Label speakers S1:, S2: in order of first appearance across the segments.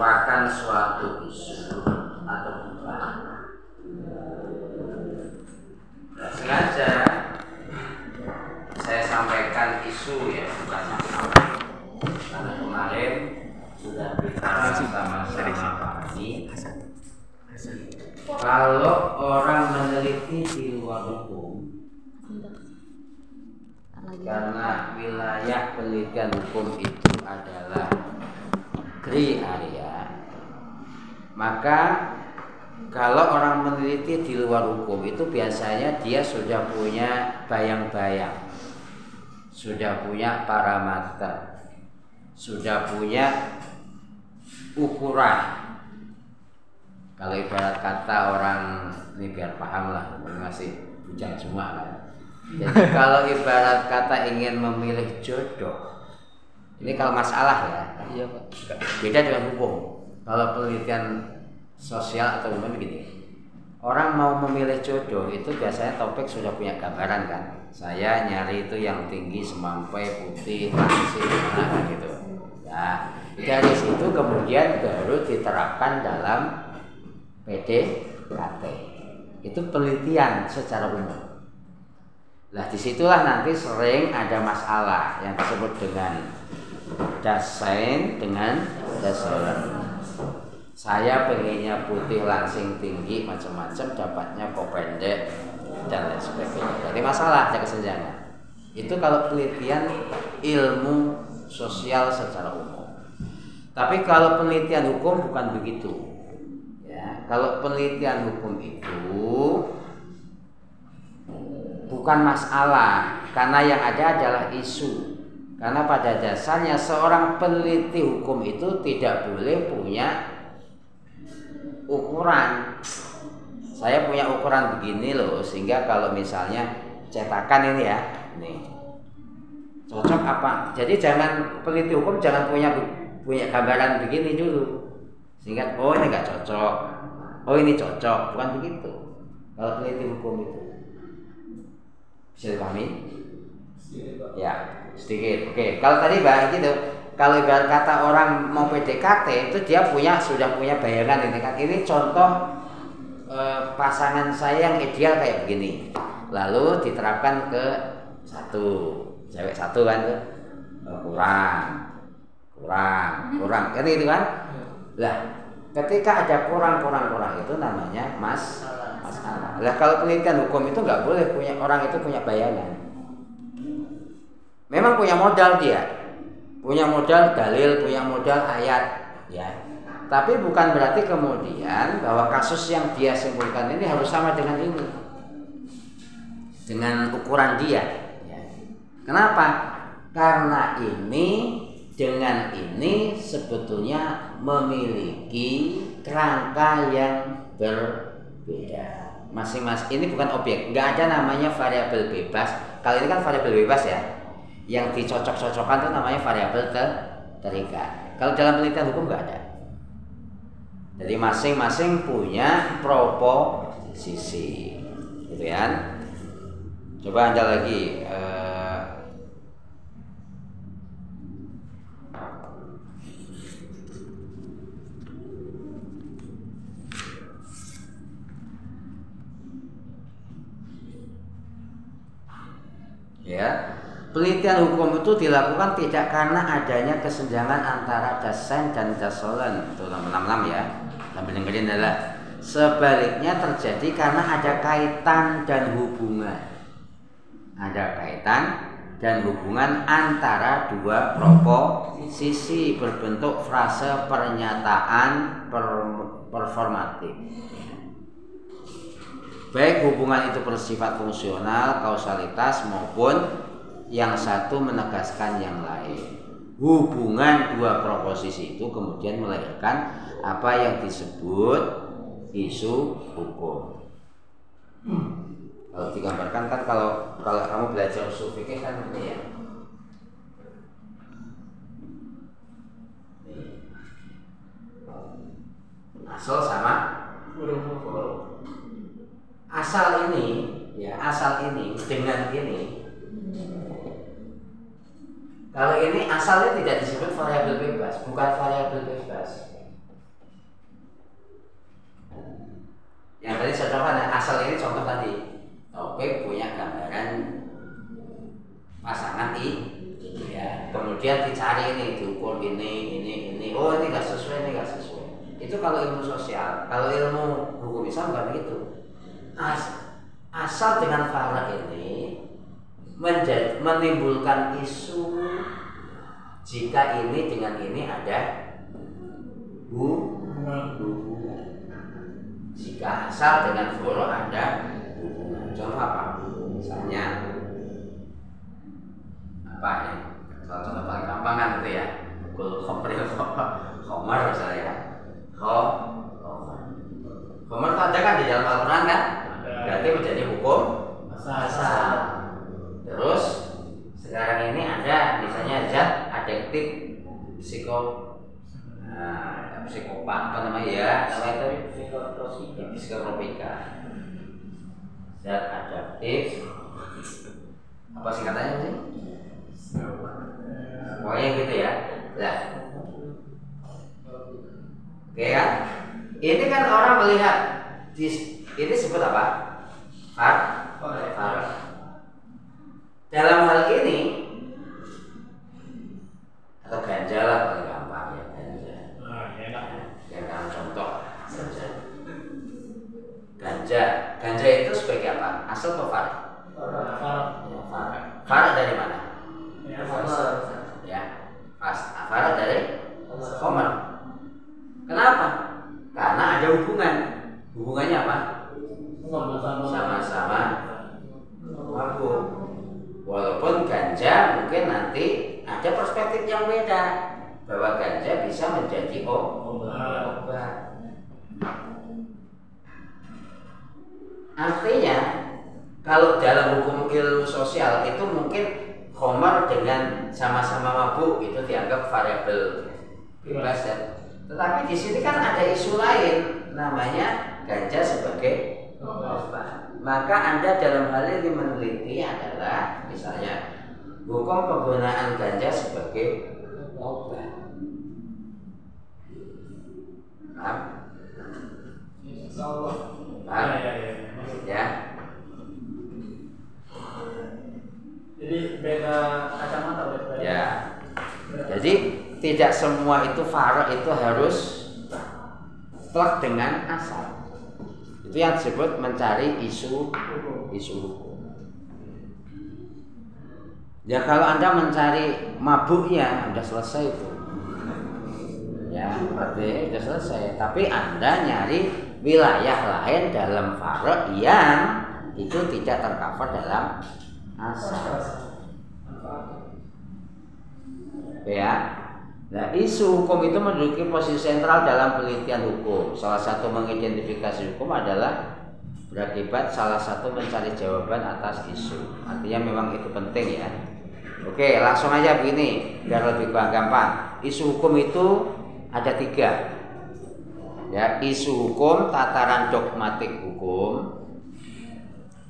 S1: merupakan suatu isu atau bukan. Nah, sengaja. Saya sampaikan isu ya bukan masalah. Karena kemarin sudah kita sama-sama pahami kalau orang meneliti di luar hukum karena wilayah penelitian hukum itu adalah gray area maka kalau orang meneliti di luar hukum itu biasanya dia sudah punya bayang-bayang. Sudah punya parameter sudah punya ukuran. Kalau ibarat kata orang ini biar paham lah masih bujang semua kan jadi kalau ibarat kata ingin memilih jodoh ini kalau masalah ya iya pak. beda dengan hukum kalau penelitian sosial atau umum begini orang mau memilih jodoh itu biasanya topik sudah punya gambaran kan? Saya nyari itu yang tinggi semampai putih langsing nah, gitu. Nah dari situ kemudian baru diterapkan dalam PDKT itu penelitian secara umum. Nah di situlah nanti sering ada masalah yang disebut dengan dasain dengan dasain. Saya pengennya putih langsing tinggi macam-macam dapatnya kok pendek dan lain sebagainya. Jadi masalah ada kesenjangan. Itu kalau penelitian ilmu sosial secara umum. Tapi kalau penelitian hukum bukan begitu. Ya, kalau penelitian hukum itu bukan masalah karena yang ada adalah isu karena pada dasarnya seorang peneliti hukum itu tidak boleh punya ukuran. Saya punya ukuran begini loh sehingga kalau misalnya cetakan ini ya. Nih. Cocok apa? Jadi jangan peneliti hukum jangan punya punya gambaran begini dulu. Sehingga oh ini nggak cocok. Oh ini cocok. Bukan begitu. Kalau peneliti hukum itu. Bisa dipahami? Ya, sedikit. Oke, kalau tadi Mbak gitu, kalau ibarat kata orang mau PDKT itu dia punya sudah punya bayangan ini kan. Ini contoh eh, pasangan saya yang ideal kayak begini. Lalu diterapkan ke satu, cewek satu kan. Oh, kurang. Kurang, kurang. Kan itu kan? Lah, ketika ada kurang kurang kurang itu namanya mas masalah. Lah kalau penelitian hukum itu nggak boleh punya orang itu punya bayangan. Memang punya modal dia, punya modal dalil, punya modal ayat, ya. Tapi bukan berarti kemudian bahwa kasus yang dia simpulkan ini harus sama dengan ini, dengan ukuran dia. Ya. Kenapa? Karena ini dengan ini sebetulnya memiliki kerangka yang berbeda masing-masing ini bukan objek nggak ada namanya variabel bebas kalau ini kan variabel bebas ya yang dicocok-cocokkan itu namanya variabel ter terikat. Kalau dalam penelitian hukum nggak ada. Jadi masing-masing punya proposisi. Gitu ya. Coba anda lagi eh, ya penelitian hukum itu dilakukan tidak karena adanya kesenjangan antara dasen dan dasolen itu 666 ya. Sambil dengerin adalah sebaliknya terjadi karena ada kaitan dan hubungan. Ada kaitan dan hubungan antara dua proposisi berbentuk frase pernyataan per, performatif. Baik hubungan itu bersifat fungsional, kausalitas maupun yang satu menegaskan yang lain. Hubungan dua proposisi itu kemudian melahirkan apa yang disebut isu hukum. Kalau digambarkan kan kalau kalau kamu belajar usul fikih kan ini ya. Asal sama asal ini ya asal ini dengan ini kalau ini asalnya tidak disebut variabel bebas, bukan variabel bebas. Yang tadi saya contohkan, nah, asal ini contoh tadi. Oke, punya gambaran pasangan I, ya. Kemudian dicari ini, diukur ini, ini, ini. Oh, ini nggak sesuai, ini nggak sesuai. Itu kalau ilmu sosial. Kalau ilmu hukum Islam bukan begitu. As asal dengan variabel ini menimbulkan isu jika ini dengan ini ada hubungan jika asal dengan furu ada hubungan. Contoh apa? Misalnya apa ya? Salah contoh paling gampang kan itu ya. Kul khomer khomer misalnya kho khomer itu ada kan di dalam Al-Quran kan berarti menjadi hukum asal terus sekarang ini ada misalnya zat adjektif psiko nah, psikopat apa namanya ya? Namanya itu psikotropika. Zat adaptif. Apa sih katanya sih pokoknya gitu ya. Lah. Oke kan ini kan orang melihat ini disebut apa? Far far. Dalam hal ini ganja lah paling gampang ya ganja yang dalam contoh ganja. Ganja ganja itu sebagai apa? Asal atau far ya, far far dari mana? Ya pas far dari? Komer kenapa? Karena ada hubungan. Hubungannya apa? Sama-sama. Mabuk walaupun ganja mungkin nanti ada perspektif yang beda bisa menjadi obat artinya kalau dalam hukum ilmu sosial itu mungkin Homer dengan sama-sama mabuk itu dianggap variabel bebas ya. Tetapi di sini kan ada isu lain namanya ganja sebagai obat. Maka Anda dalam hal ini meneliti adalah misalnya hukum penggunaan ganja sebagai obat. Paham? Paham? Ya.
S2: Jadi beda kacamata beda.
S1: Ya. Jadi tidak semua itu farok itu harus plek dengan asal. Itu yang disebut mencari isu isu hukum. Ya kalau anda mencari mabuknya, anda selesai itu. Berarti sudah selesai. Tapi anda nyari wilayah lain dalam farok yang itu tidak tercover dalam asal. Ya. Nah, isu hukum itu menduduki posisi sentral dalam penelitian hukum. Salah satu mengidentifikasi hukum adalah berakibat salah satu mencari jawaban atas isu. Artinya memang itu penting ya. Oke, langsung aja begini biar lebih gampang. Isu hukum itu ada tiga. Ya, isu hukum tataran dogmatik hukum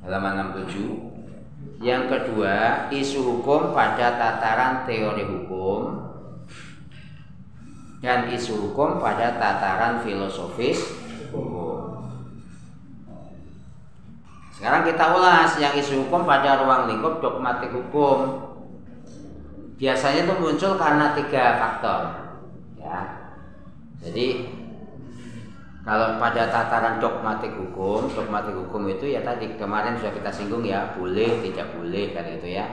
S1: halaman 67. Yang kedua, isu hukum pada tataran teori hukum dan isu hukum pada tataran filosofis hukum. Sekarang kita ulas yang isu hukum pada ruang lingkup dogmatik hukum. Biasanya itu muncul karena tiga faktor. Jadi kalau pada tataran dogmatik hukum, dogmatik hukum itu ya tadi kemarin sudah kita singgung ya, boleh tidak boleh kan itu ya.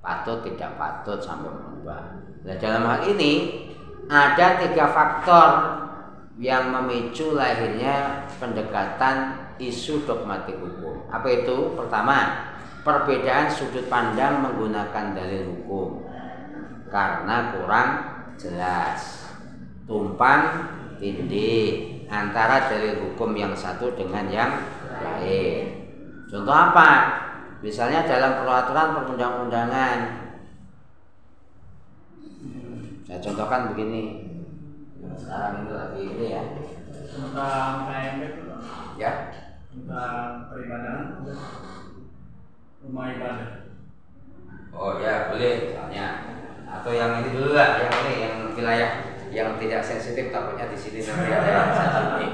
S1: Patut tidak patut sampai merubah. Nah, dalam hal ini ada tiga faktor yang memicu lahirnya pendekatan isu dogmatik hukum. Apa itu? Pertama, perbedaan sudut pandang menggunakan dalil hukum karena kurang jelas. Tumpang tindih antara dalil hukum yang satu dengan yang lain. Contoh apa? Misalnya dalam peraturan perundang-undangan. Saya contohkan begini. Sekarang ini lagi ini ya.
S2: Tentang KMP itu
S1: Ya.
S2: tentang peribadahan rumah ibadah.
S1: Oh ya boleh misalnya. Atau yang ini dulu lah, yang ini yang wilayah yang tidak sensitif takutnya di sini nanti ada yang sensitif.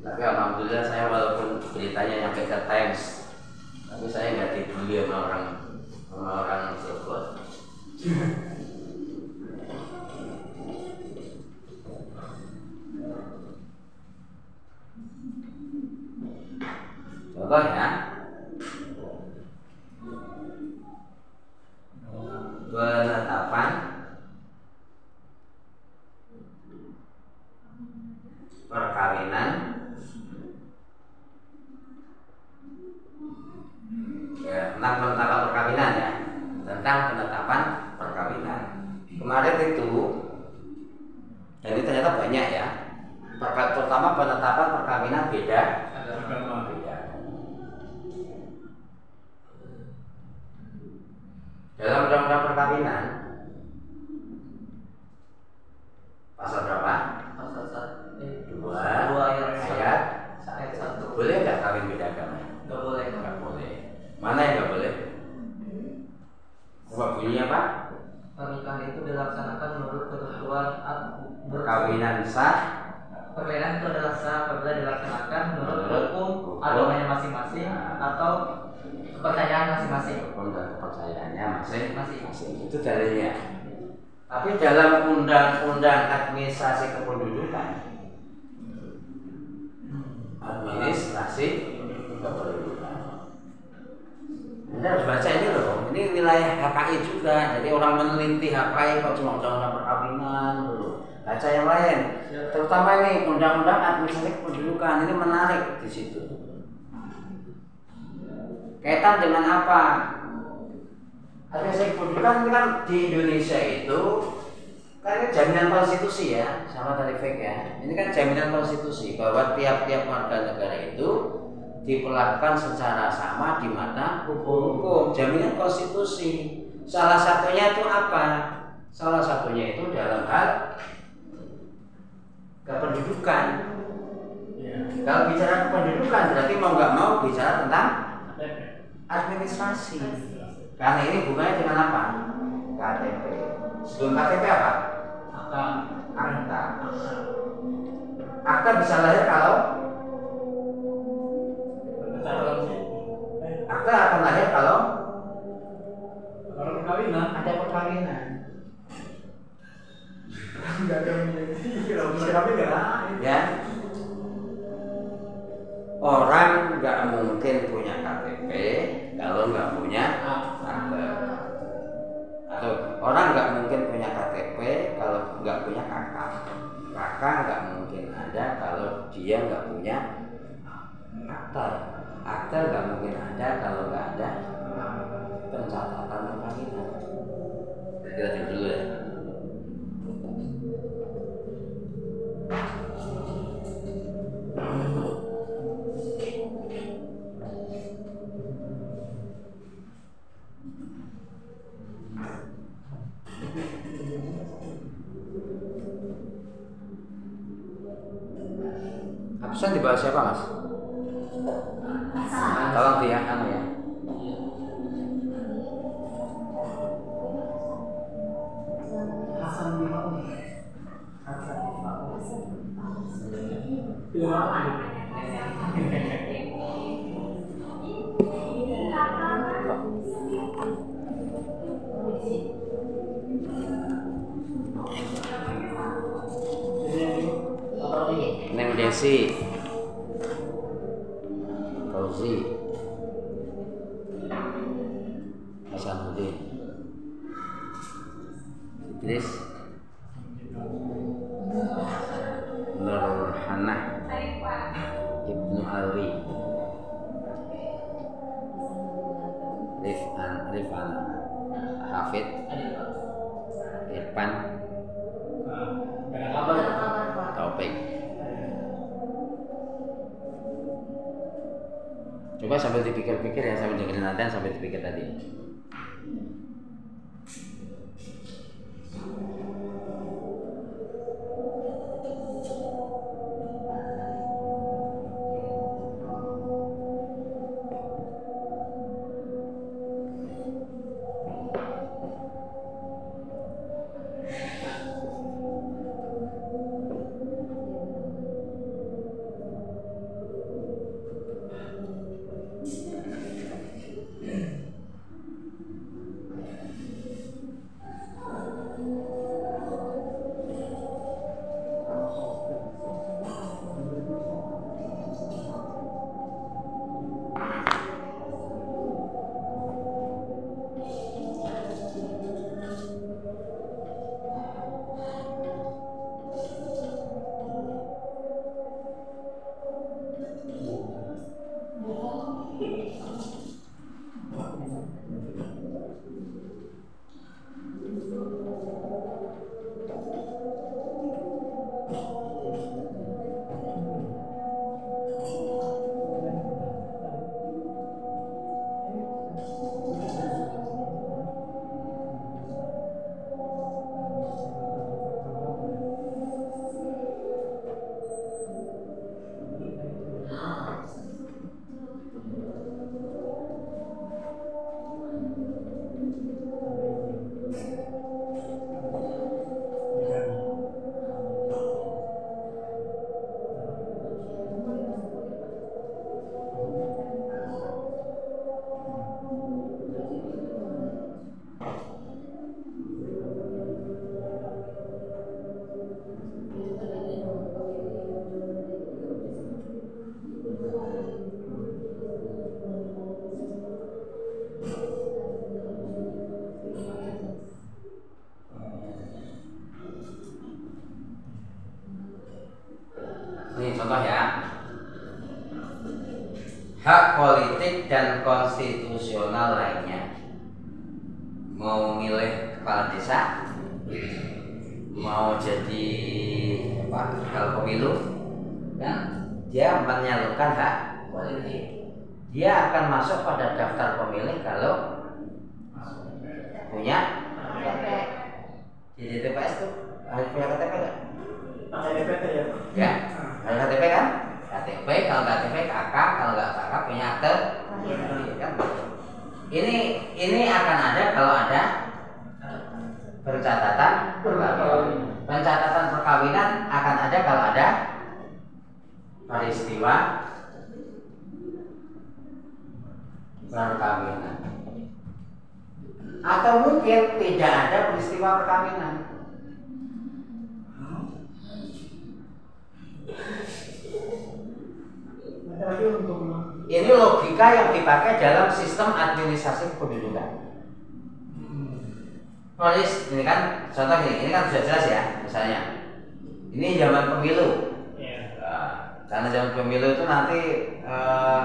S1: Tapi alhamdulillah saya walaupun beritanya nyampe ke Times, tapi saya nggak dibully sama orang sama orang Bogor. Contohnya, penetapan perkawinan ya, tentang penetapan perkawinan ya. Tentang penetapan perkawinan. Kemarin itu dan ini ternyata banyak ya. Terutama penetapan perkawinan beda dalam undang-undang perkawinan pasal berapa?
S3: Pasal satu eh,
S1: dua
S3: dua ayat
S1: ayat
S3: satu.
S1: Boleh nggak kawin beda agama?
S3: Nggak boleh
S1: nggak boleh. Mana yang nggak boleh? Coba bunyinya apa?
S3: pernikahan itu dilaksanakan menurut ketentuan
S1: Perkawinan sah.
S3: Perkawinan itu adalah sah apabila dilaksanakan menurut hukum. agamanya masing-masing
S1: Nah.
S3: atau kepercayaan masing-masing
S1: dan kepercayaannya masing
S3: Masing.
S1: masing itu dalilnya. Tapi dalam undang-undang administrasi kependudukan, administrasi kependudukan. Anda harus baca ini loh, ini wilayah HKI juga. Jadi orang meneliti HKI kok cuma undang-undang perkawinan dulu. Baca yang lain, terutama ini undang-undang administrasi kependudukan ini menarik di situ. Kaitan dengan apa? Administrasi kependudukan ini kan di Indonesia itu kan ini jaminan konstitusi ya, sama tadi fake ya. Ini kan jaminan konstitusi bahwa tiap-tiap warga negara itu diperlakukan secara sama di mata hukum. Jaminan konstitusi. Salah satunya itu apa? Salah satunya itu dalam hal kependudukan.
S2: ya
S1: Kalau bicara kependudukan berarti mau nggak mau bicara tentang administrasi. Karena ini hubungannya dengan apa? KTP. Sebelum KTP apa?
S2: akta
S1: Akta. Akta bisa lahir kalau akta akan lahir kalau
S2: Kalau perkawinan
S1: ada perkawinan.
S2: nggak ada kalau perkawinan.
S1: Ya. Orang nggak mungkin punya KTP kalau nggak punya akta. Atau orang nggak mungkin punya KTP kalau nggak punya kakak. Kakak nggak mungkin ada kalau dia nggak punya akta. Akta nggak mungkin ada kalau nggak ada pencatatan perkawinan. Kita dulu ya. Absen di bawah siapa mas? Tolong dia anu nanti sambil dipikir tadi. Jadi TPS tuh harus punya KTP nggak?
S2: Pakai DPT ya.
S1: Ya, harus KTP kan? KTP kalau nggak KTP kakak kalau nggak kakak punya akte Iya kan? Ini ini akan ada kalau ada pencatatan perkawinan. Pencatatan perkawinan akan ada kalau ada peristiwa perkawinan. Atau mungkin tidak ada peristiwa perkawinan.
S2: Ada lagi untuk
S1: Ini logika yang dipakai dalam sistem administrasi kependudukan. Polis ini kan contoh ini, ini kan sudah jelas ya, misalnya. Ini zaman pemilu.
S2: ya.
S1: Nah, karena zaman pemilu itu nanti eh,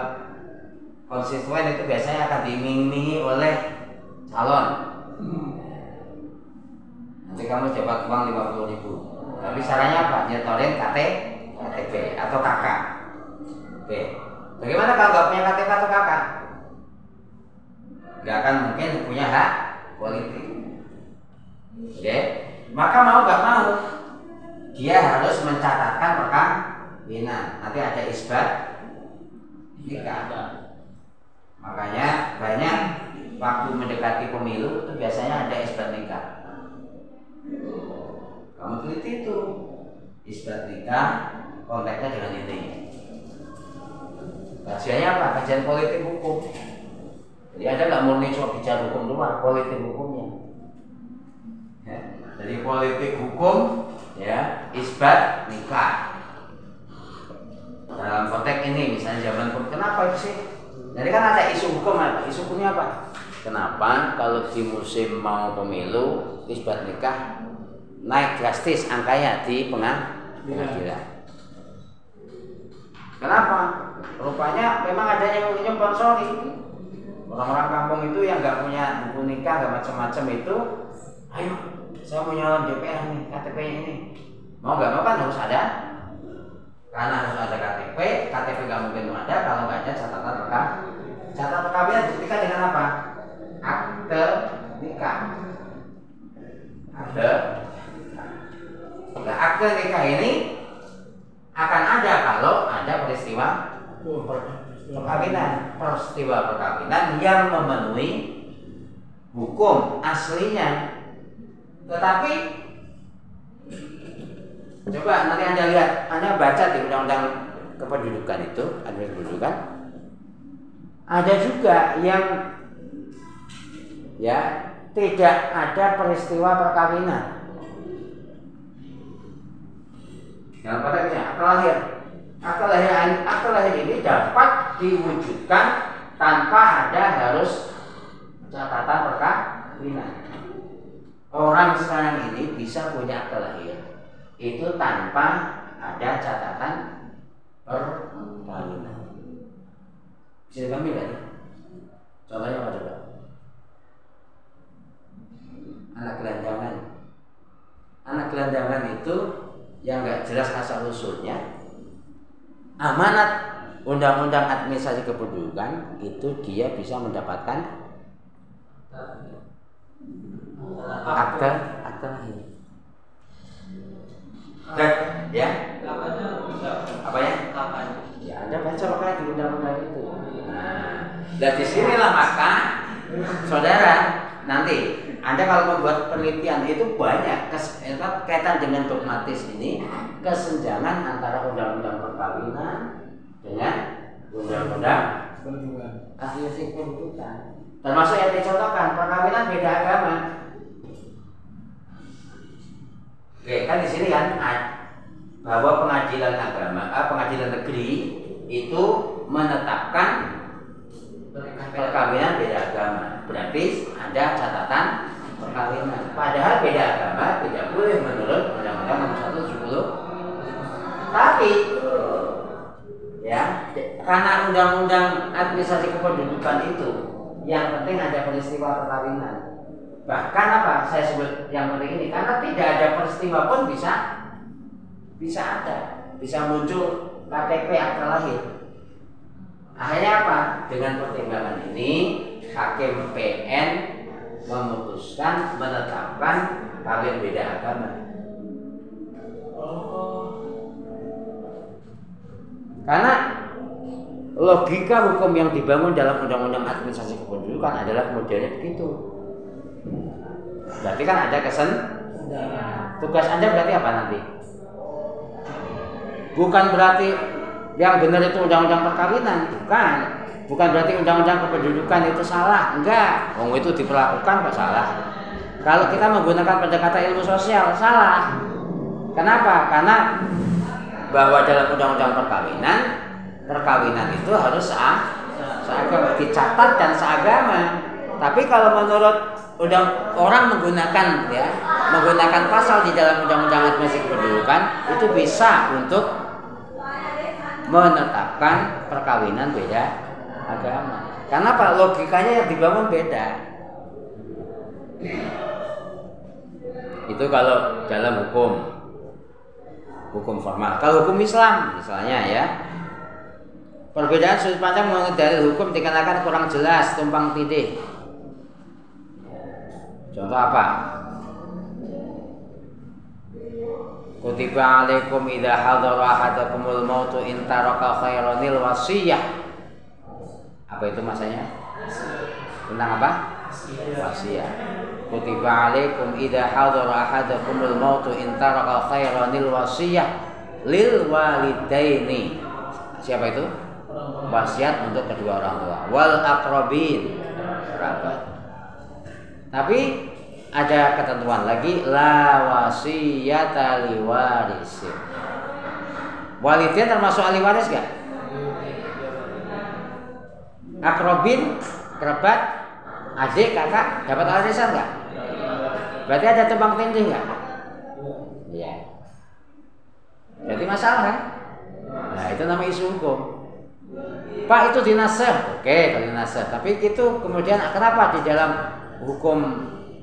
S1: konstituen itu biasanya akan diiming-imingi oleh calon. Nanti kamu dapat uang 50 ribu. Tapi caranya apa? Nyetorin KT, KTP atau KK. Oke. Bagaimana kalau nggak punya KTP atau KK? Nggak akan mungkin punya hak politik. Oke. Maka mau nggak mau dia harus mencatatkan perkawinan. Nanti ada isbat nikah. Makanya banyak waktu mendekati pemilu itu biasanya ada isbat nikah. Kamu teliti itu isbat nikah konteksnya dengan ini. Kajiannya apa? Kajian politik hukum. Jadi ada nggak murni cuma bicara hukum doang, politik hukumnya. Ya, Jadi politik hukum ya isbat nikah. Dalam konteks ini misalnya zaman pun kenapa sih? Jadi kan ada isu hukum apa? Isu hukumnya apa? Kenapa kalau di musim mau pemilu isbat nikah naik drastis angkanya di pengadilan? Kenapa? Rupanya memang ada yang nyponsori. Orang-orang kampung itu yang nggak punya buku nikah, nggak macam-macam itu, ayo saya mau nyalon DPR nih, KTP ini. Mau nggak mau kan harus ada, karena harus ada KTP. KTP nggak mungkin ada kalau nggak ada catatan rekam. Catatan rekamnya dibuktikan dengan apa? Akte nikah. Akte. Nah, akte nikah ini akan ada kalau ada peristiwa perkawinan. Peristiwa perkawinan yang memenuhi hukum aslinya. Tetapi coba nanti anda lihat. Anda baca di undang-undang kependudukan itu administrasi kependudukan ada juga yang ya tidak ada peristiwa perkawinan. Dalam konteksnya akte lahir akte lahir akte lahir ini dapat diwujudkan tanpa ada harus catatan perkawinan. Orang sekarang ini bisa punya akte lahir itu tanpa ada catatan perkawinan. Bisa diambil kan contohnya apa coba? Anak gelandangan. Anak gelandangan itu yang nggak jelas asal usulnya amanat undang-undang administrasi kependudukan itu dia bisa mendapatkan akte akte lahir dan ya? Apa ya? Ya anda baca makanya di undang-undang itu? Nah dan di sinilah maka saudara nanti anda kalau membuat penelitian itu banyak kes, apa, kaitan dengan dogmatis ini kesenjangan antara undang-undang perkawinan dengan undang-undang administrasi kependudukan termasuk yang dicontohkan perkawinan beda agama. Oke, kan di sini kan bahwa pengadilan agama, ah, pengadilan negeri itu menetapkan perkawinan beda agama. Berarti ada catatan perkawinan. Padahal beda agama tidak boleh menurut Undang-Undang Nomor 170. Tapi ya karena undang-undang administrasi kependudukan itu yang penting ada peristiwa perkawinan. Bahkan apa? Saya sebut yang penting ini karena tidak ada peristiwa pun bisa bisa ada, bisa muncul KTP akta lahir. Akhirnya apa? Dengan pertimbangan ini hakim PN memutuskan menetapkan kawin beda agama. Karena logika hukum yang dibangun dalam undang-undang administrasi kependudukan adalah modelnya begitu. Berarti kan ada kesen tugas Anda berarti apa nanti? Bukan berarti yang benar itu undang-undang perkawinan, bukan. Bukan berarti undang-undang kependudukan itu salah, enggak. Wong itu diperlakukan kok salah. Kalau kita menggunakan pendekatan ilmu sosial salah. Kenapa? Karena bahwa dalam undang-undang perkawinan perkawinan itu harus sah, seagama dicatat dan seagama. Tapi kalau menurut orang menggunakan ya menggunakan pasal di dalam undang-undang administrasi kependudukan itu bisa untuk menetapkan perkawinan beda agama. Karena apa? Logikanya yang dibangun beda. Itu kalau dalam hukum hukum formal. Kalau hukum Islam misalnya ya, perbedaan sudut pandang mengenai dalil hukum dikarenakan kurang jelas, tumpang tindih. Contoh apa? Kutiba alaikum idza hadara ahadakumul mautu in taraka khairanil wasiyah. Apa itu masanya? Tentang apa? Wasiyah. Kutiba alaikum idza hadara ahadakumul mautu in taraka khairanil wasiyah lil walidaini. Siapa itu? Wasiat untuk kedua orang tua. Wal aqrabin. Kerabat. Tapi ada ketentuan lagi la wasiyata li warisin. Walidain termasuk ahli waris gak? Akrobin, kerabat, adik, kakak dapat warisan gak? Berarti ada tumpang tindih gak? Iya. Jadi masalah kan? Nah itu nama isu hukum. Pak itu dinasah, oke kalau dinasah. Tapi itu kemudian kenapa di dalam hukum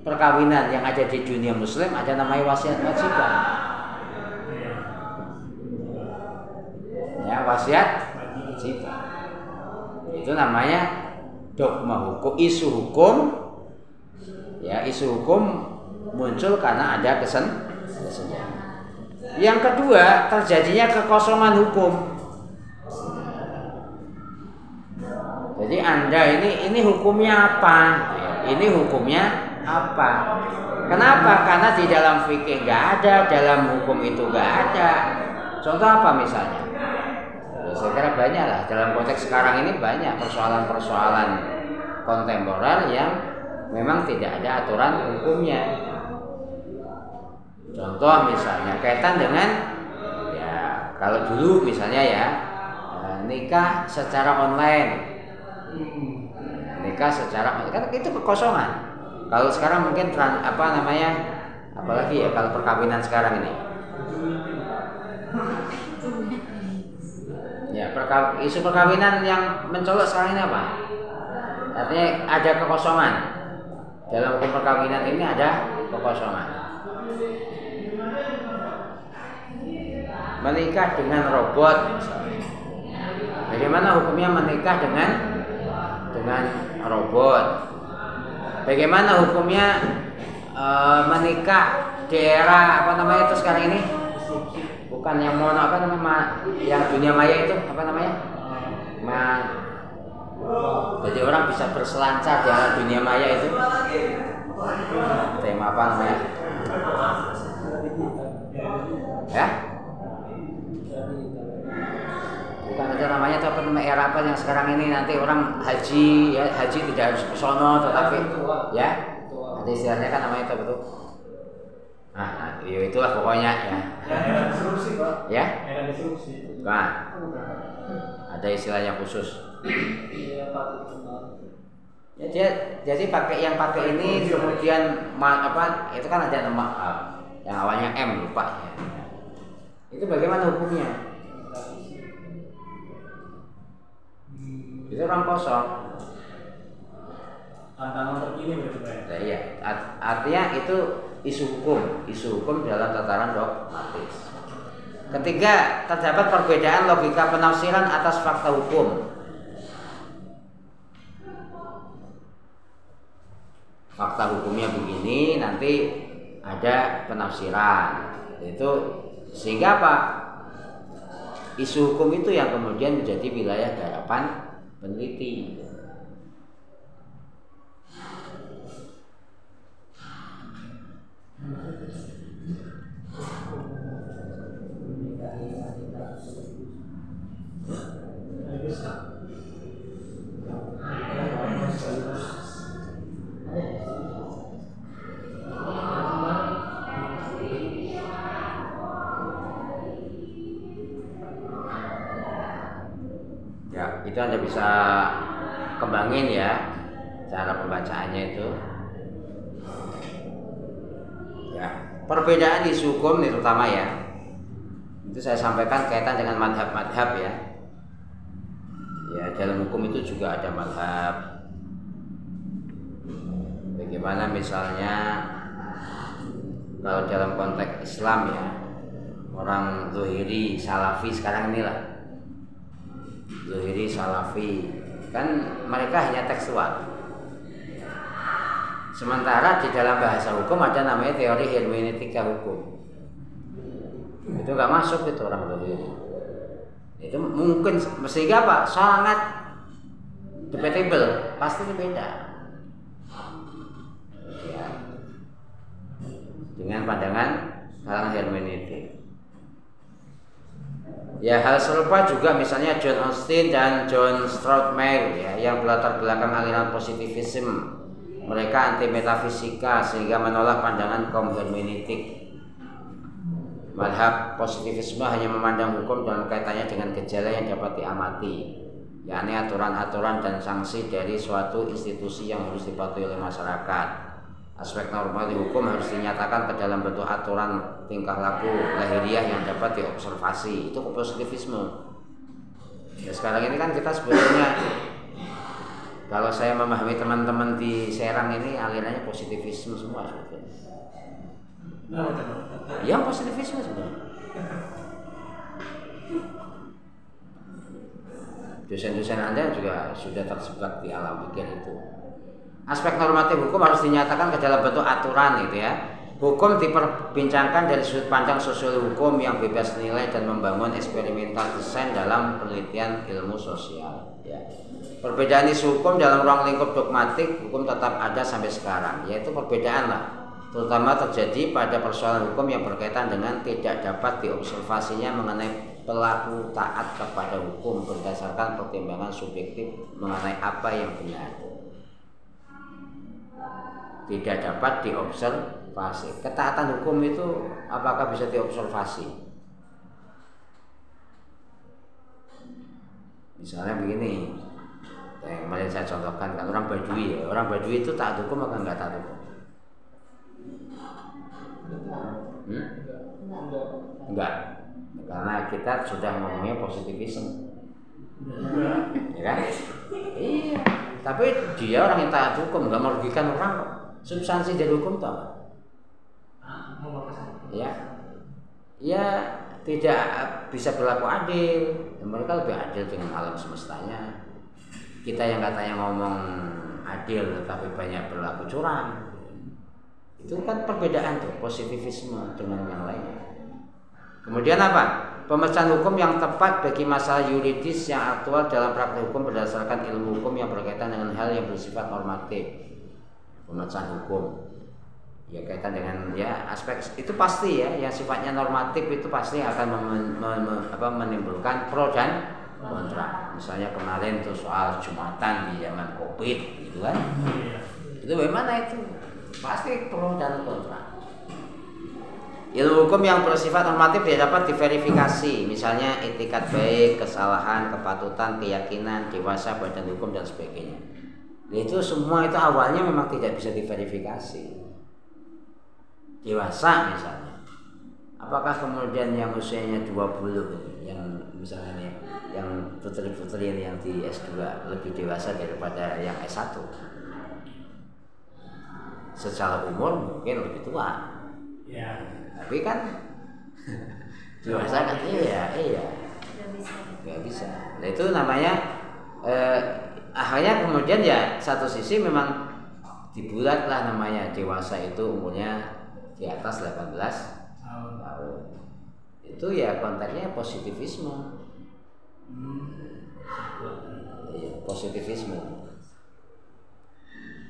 S1: perkawinan yang ada di dunia muslim ada namanya wasiat wajibah ya wasiat wajibah itu namanya dogma hukum isu hukum ya isu hukum muncul karena ada kesen kesenjangan yang kedua terjadinya kekosongan hukum jadi anda ini ini hukumnya apa ini hukumnya apa? Kenapa? Karena di dalam fikih nggak ada, dalam hukum itu nggak ada. Contoh apa misalnya? Ya, saya kira banyak lah. Dalam konteks sekarang ini banyak persoalan-persoalan kontemporer yang memang tidak ada aturan hukumnya. Contoh misalnya kaitan dengan ya kalau dulu misalnya ya eh, nikah secara online nikah secara kan itu kekosongan. Kalau sekarang mungkin trans, apa namanya? Apalagi ya kalau perkawinan sekarang ini. Ya, perkaw, isu perkawinan yang mencolok sekarang ini apa? Artinya ada kekosongan. Dalam hukum perkawinan ini ada kekosongan. Menikah dengan robot. Bagaimana hukumnya menikah dengan dengan robot? Bagaimana hukumnya e, menikah di era apa namanya itu sekarang ini? Bukan yang mono apa namanya yang dunia maya itu apa namanya? Ma, jadi orang bisa berselancar di era dunia maya itu. Tema apa namanya? Ya? bukan aja namanya itu apa namanya era apa yang sekarang ini nanti orang haji ya haji tidak harus ke sono tetapi ya ada istilahnya kan namanya itu betul nah, ya itulah pokoknya ya.
S2: Era disrupsi pak.
S1: ya?
S2: Era disrupsi.
S1: bukan. Ada istilahnya khusus. Ya dia, jadi pakai yang pakai ini kemudian ma, apa itu kan ada nama yang awalnya M lupa. Ya. itu bagaimana hukumnya? Itu orang kosong.
S2: Tantangan terkini berarti ya?
S1: Nah, iya, Art- artinya itu isu hukum, isu hukum dalam tataran dogmatis. Ketiga, terdapat perbedaan logika penafsiran atas fakta hukum. Fakta hukumnya begini, nanti ada penafsiran. Itu sehingga apa? Isu hukum itu yang kemudian menjadi wilayah garapan peneliti. Ya, itu Anda bisa kembangin ya cara pembacaannya itu. Ya, perbedaan isu hukum ini terutama ya. Itu saya sampaikan kaitan dengan madhab-madhab ya. Ya, dalam hukum itu juga ada madhab. Bagaimana misalnya kalau dalam konteks Islam ya, orang zuhiri, salafi sekarang inilah Zuhiri, Salafi kan mereka hanya tekstual. Sementara di dalam bahasa hukum ada namanya teori hermeneutika hukum. Itu nggak masuk itu orang Zuhiri. Itu mungkin sehingga apa? Sangat debatable, pasti beda. Ya. Dengan pandangan kalangan hermeneutik. Ya hal serupa juga misalnya John Austin dan John Mill ya yang berlatar belakang aliran positivisme. Mereka anti metafisika sehingga menolak pandangan kaum hermeneutik. Madhab positivisme hanya memandang hukum dalam kaitannya dengan gejala yang dapat diamati, yakni aturan-aturan dan sanksi dari suatu institusi yang harus dipatuhi oleh masyarakat. Aspek normal di hukum harus dinyatakan ke dalam bentuk aturan tingkah laku lahiriah yang dapat diobservasi. Itu positivisme. Ya, sekarang ini kan kita sebetulnya kalau saya memahami teman-teman di Serang ini alirannya positivisme semua sebetulnya.
S2: Betul.
S1: Yang positivisme sebenarnya. Dosen-dosen Anda juga sudah terjebak di alam pikir itu. Aspek normatif hukum harus dinyatakan ke dalam bentuk aturan gitu ya. Hukum diperbincangkan dari sudut pandang sosial hukum yang bebas nilai dan membangun eksperimental desain dalam penelitian ilmu sosial. Ya. Perbedaan isu hukum dalam ruang lingkup dogmatik hukum tetap ada sampai sekarang, yaitu perbedaan lah terutama terjadi pada persoalan hukum yang berkaitan dengan tidak dapat diobservasinya mengenai pelaku taat kepada hukum berdasarkan pertimbangan subjektif mengenai apa yang benar. Tidak dapat diobservasi. Ketaatan hukum itu apakah bisa diobservasi? Misalnya begini, kemarin saya contohkan kan orang Badui ya, orang Badui itu taat hukum apa enggak taat hukum? Hmm? Enggak. Karena kita sudah ngomongnya positivisme. Ya kan? Iya. Tapi dia orang yang taat hukum, nggak merugikan orang. Substansi dari hukum apa? Ya. Ya tidak bisa berlaku adil. Mereka lebih adil dengan alam semestanya. Kita yang katanya ngomong adil tetapi banyak berlaku curang. Itu kan perbedaan tuh positivisme dengan yang lainnya kemudian apa? Pemecahan hukum yang tepat bagi masalah yuridis yang aktual dalam praktek hukum berdasarkan ilmu hukum yang berkaitan dengan hal yang bersifat normatif. Pemecahan hukum. Ya kaitan dengan ya aspek itu pasti ya yang sifatnya normatif itu pasti akan mem, mem, mem, apa, menimbulkan pro dan kontra misalnya kemarin tuh soal jumatan di zaman covid gitu kan itu bagaimana itu pasti pro dan kontra. Ilmu hukum yang bersifat normatif dia dapat diverifikasi, misalnya etikat baik, kesalahan, kepatutan, keyakinan, dewasa, badan hukum dan sebagainya. Itu semua itu awalnya memang tidak bisa diverifikasi. Dewasa misalnya. Apakah kemudian yang usianya 20 yang misalnya nih yang putri-putri ini yang di S2 lebih dewasa daripada yang S1 secara umur mungkin lebih tua
S2: Ya.
S1: tapi kan dewasa kan iya iya
S4: Nggak bisa.
S1: nggak bisa nah itu namanya eh, akhirnya kemudian ya satu sisi memang dibulat lah namanya dewasa itu umurnya di atas 18
S2: Tahun.
S1: tahun itu ya konteksnya positivisme. Iya, positivisme.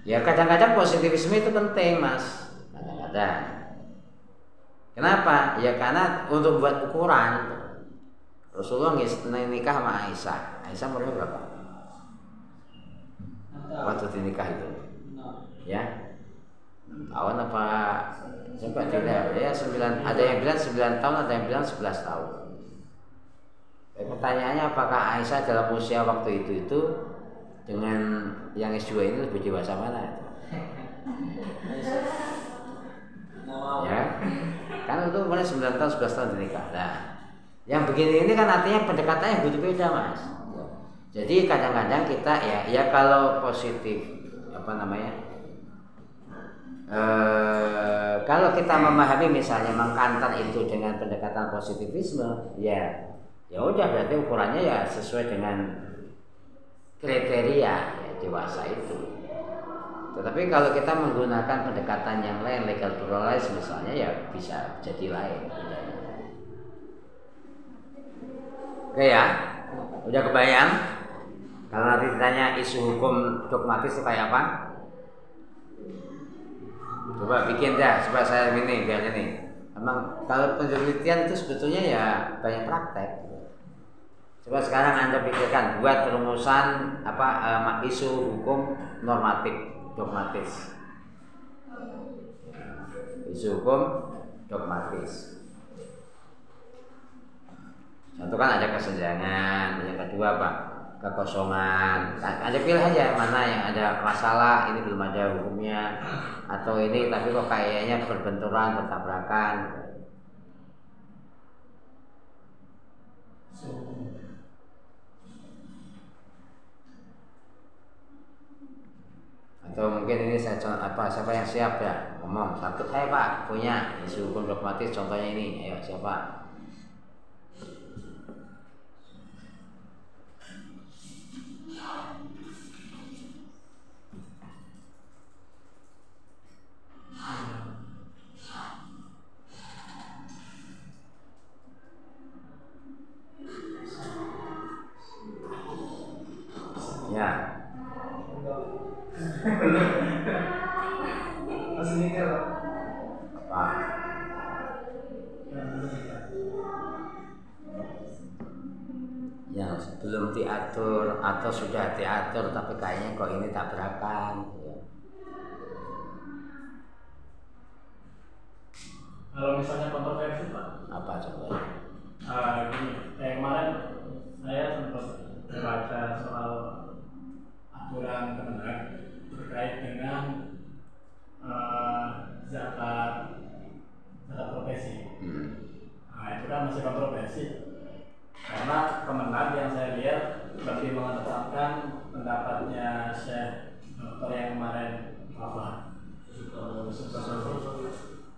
S1: Ya kadang-kadang positivisme itu penting mas. Kadang-kadang. Kenapa? Ya karena untuk buat ukuran Rasulullah nikah sama Aisyah. Aisyah umurnya berapa? Waktu dinikah itu. Ya. Tahun apa? Coba tidak ya sembilan ada yang bilang sembilan tahun ada yang bilang sebelas tahun pertanyaannya apakah Aisyah dalam usia waktu itu itu dengan yang S2 ini lebih dewasa mana ya. Kan itu mulai 9 tahun 11 tahun dinikah. Nah yang begini ini kan artinya pendekatannya begitu beda mas. Jadi kadang-kadang kita ya ya kalau positif apa namanya eh kalau kita memahami misalnya mengkantar itu dengan pendekatan positivisme ya ya udah berarti ukurannya ya sesuai dengan kriteria ya, dewasa itu. Tetapi kalau kita menggunakan pendekatan yang lain legal pluralis misalnya ya bisa jadi lain oke ya? Udah kebayang? Kalau nanti ditanya isu hukum dogmatis itu kayak apa? Coba bikin dah coba saya ini biar ini. Emang kalau penelitian itu sebetulnya ya banyak praktek coba sekarang anda pikirkan buat rumusan apa eh, isu hukum normatif dogmatis. Isu hukum dogmatis. Contoh kan ada kesenjangan yang kedua apa? Kekosongan. Nah, ada pilih aja mana yang ada masalah ini belum ada hukumnya atau ini tapi kok kayaknya berbenturan bertabrakan.
S2: So,
S1: atau mungkin ini saya contoh apa siapa yang siap ya? Ngomong satu saya pak punya. Isu hukum dogmatis contohnya ini. Ayo siapa ya
S2: masih mikir Pak?
S1: pak yang belum diatur atau sudah diatur tapi kayaknya kok ini tabrakan ya.
S2: Kalau misalnya kontroversi Pak,
S1: apa coba
S2: Ah, gini, kayak kemarin saya sempat baca soal aturan Kemenag terkait dengan eh, zakat zakat profesi.
S1: hmm.
S2: Nah itu kan masih kontroversi karena Kemenag yang saya lihat lebih mengedepankan pendapatnya Syekh Dokter yang kemarin apa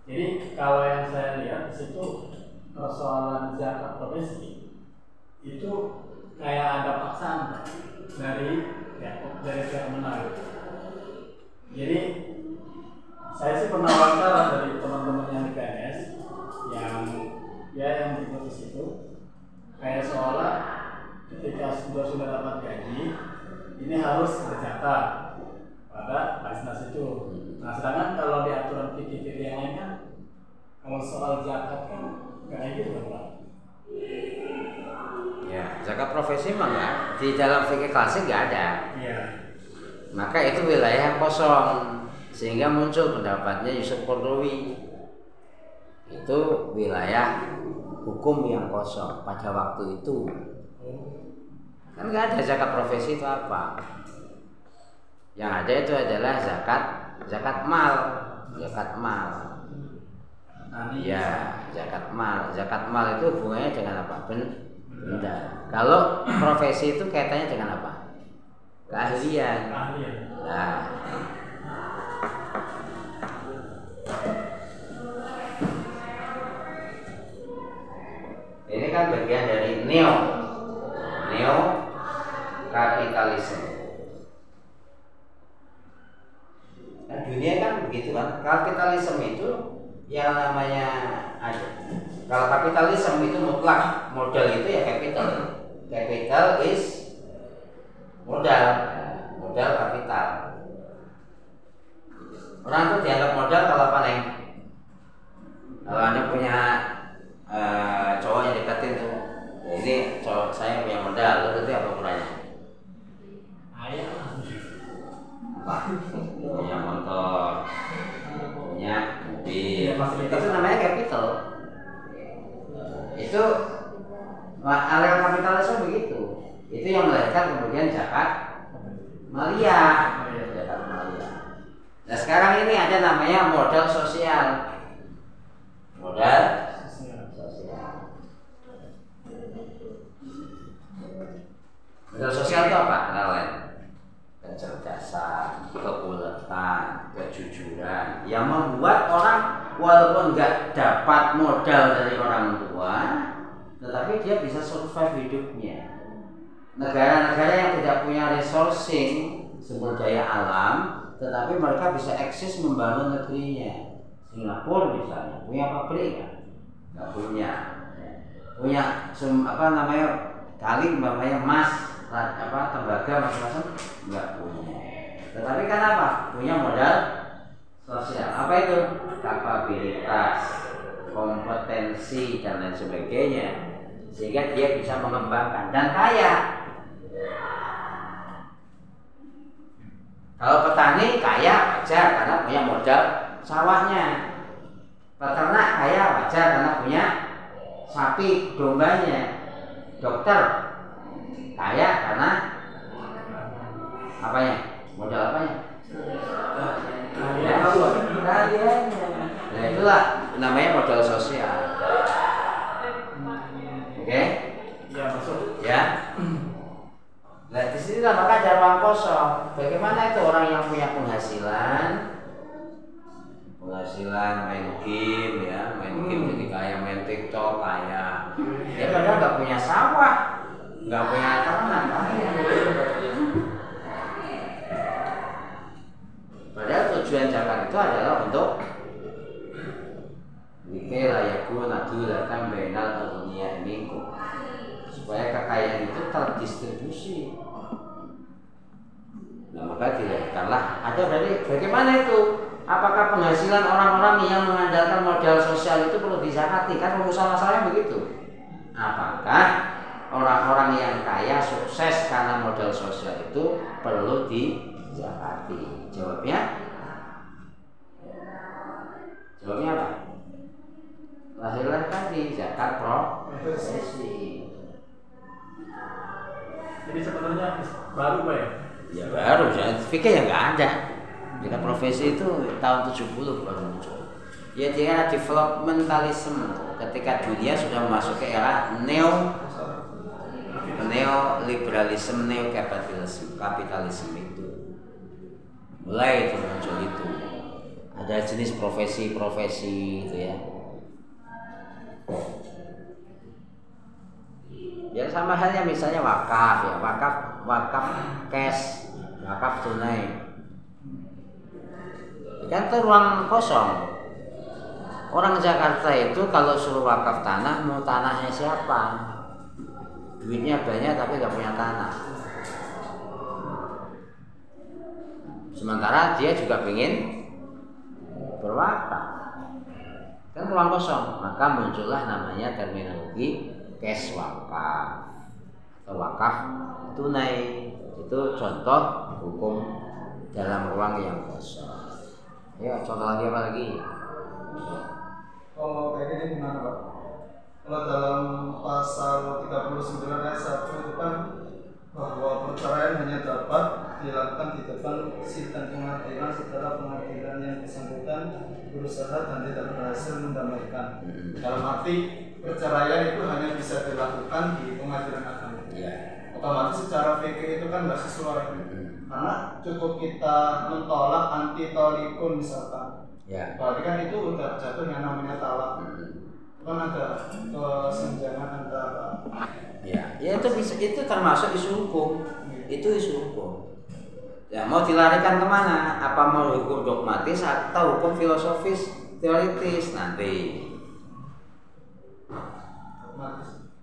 S2: Jadi kalau yang saya lihat di situ persoalan zakat profesi itu kayak ada paksaan Pak, dari ya, dari pihak Kemenag. Jadi saya sih pernah wawancara dari teman-teman yang di PNS yang ya yang diputus itu kayak seolah ketika sudah sudah dapat gaji ini harus berzakat pada basnas itu. Nah sedangkan kalau di aturan fikih-fikih yang lain kan kalau soal zakat kan nggak kayak gitu kan
S1: ya zakat profesi mah nggak di dalam fikih klasik nggak ada.
S2: Iya.
S1: maka itu wilayah yang kosong sehingga muncul pendapatnya Yusuf Kordowi itu wilayah hukum yang kosong pada waktu itu. Kan nggak ada zakat profesi itu apa. Yang ada itu adalah zakat zakat mal zakat mal ya zakat mal zakat mal itu hubungannya dengan apa ben Tidak. Kalau profesi itu kaitannya dengan apa? Keahlian.
S2: Keahlian.
S1: Nah, ini kan bagian dari neo neo kapitalisme. Nah, dunia kan begitu kan. Kapitalisme itu yang namanya ada. Kalau kapitalisme itu mutlak modal itu ya capital. Capital is modal, modal kapital. Orang tuh dianggap modal kalau apa? Kalau anda punya eh, cowok yang deketin tuh, "Ya, ini cowok saya punya modal, itu apa ukurannya?
S2: Ayah?
S1: Punya motor, punya mobil.
S2: Fasilitas.
S1: Itu namanya capital. Itu area kapitalisme begitu. Itu yang melahirkan kemudian zakat Malia. Zakat Malia. Nah sekarang ini ada namanya modal sosial. Modal
S2: Sosial.
S1: Modal sosial itu apa? Lain kecerdasan, keuletan, kejujuran yang membuat orang walaupun nggak dapat modal dari orang tua, tetapi dia bisa survive hidupnya. Negara-negara yang tidak punya resourcing sumber daya alam, tetapi mereka bisa eksis membangun negerinya. Singapura misalnya punya pabrik nggak? Nggak punya. Punya sum, apa namanya kali umpamanya emas apa tembaga macam-macam nggak punya. Tetapi kan apa? Punya modal sosial. Apa itu? Kapabilitas, kompetensi dan lain sebagainya. Sehingga dia bisa mengembangkan dan kaya. Kalau petani kaya wajar karena punya modal sawahnya. Peternak kaya wajar karena punya sapi dombanya. Dokter kaya karena apanya? Modal apanya? Keahliannya. Nah itulah namanya modal sosial. Oke?
S2: Iya masuk.
S1: Ya. Nah, di sini maka ada ruang kosong. Bagaimana itu orang yang punya penghasilan? Penghasilan main game ya, main game jadi kaya, main TikTok kaya. Dia padahal nggak punya sawah, nggak punya kaya. Padahal tujuan zakat itu adalah untuk Likay layakun adulatan bainal adunia minkum supaya kekayaan itu terdistribusi. Nah maka dilahirkanlah ada dari bagaimana itu? Apakah penghasilan orang-orang yang mengandalkan modal sosial itu perlu dizakati? Kan urusan masalahnya begitu. Apakah orang-orang yang kaya sukses karena modal sosial itu perlu dizakati? Jawabnya Jawabnya apa? Lahirlah tadi zakat profesi.
S2: Jadi sebenarnya baru pak ya.
S1: Ya baru, ya. fikir ya nggak ada. Zakat profesi itu tahun 70 baru muncul. Ya dia era developmentalism ketika dunia sudah memasuki era neo neoliberalisme, neo kapitalisme, kapitalisme itu mulai itu muncul itu. Ada jenis profesi-profesi itu ya. Ya sama halnya misalnya wakaf ya, wakaf wakaf cash, wakaf tunai. Kan itu ruang kosong. Orang Jakarta itu kalau suruh wakaf tanah mau tanahnya siapa? Duitnya banyak tapi nggak punya tanah. Sementara dia juga ingin berwakaf. Kan ruang kosong, maka muncullah namanya terminologi cash wakaf atau wakaf tunai. Itu contoh hukum dalam ruang yang kosong. Ya, contoh lagi apa lagi?
S4: Kalau kayak gimana Pak? Kalau dalam pasal 39 ayat 1 itu kan bahwa perceraian hanya dapat dilakukan di depan sidang pengadilan setelah pengadilan yang bersangkutan berusaha dan tidak berhasil mendamaikan.
S1: Hmm.
S4: Dalam arti perceraian itu hanya bisa dilakukan di pengadilan agama.
S1: Ya.
S4: Otomatis secara fikih itu kan nggak sesuai. Karena cukup kita mentolak anti tolikun misalkan.
S1: Ya.
S4: Berarti kan itu udah jatuh yang namanya talak. Itu kan ada kesenjangan antara
S1: Ya, ya itu bisa itu termasuk isu hukum. Itu isu hukum. Ya mau dilarikan ke mana? Apa mau hukum dogmatis atau hukum filosofis teoritis nanti?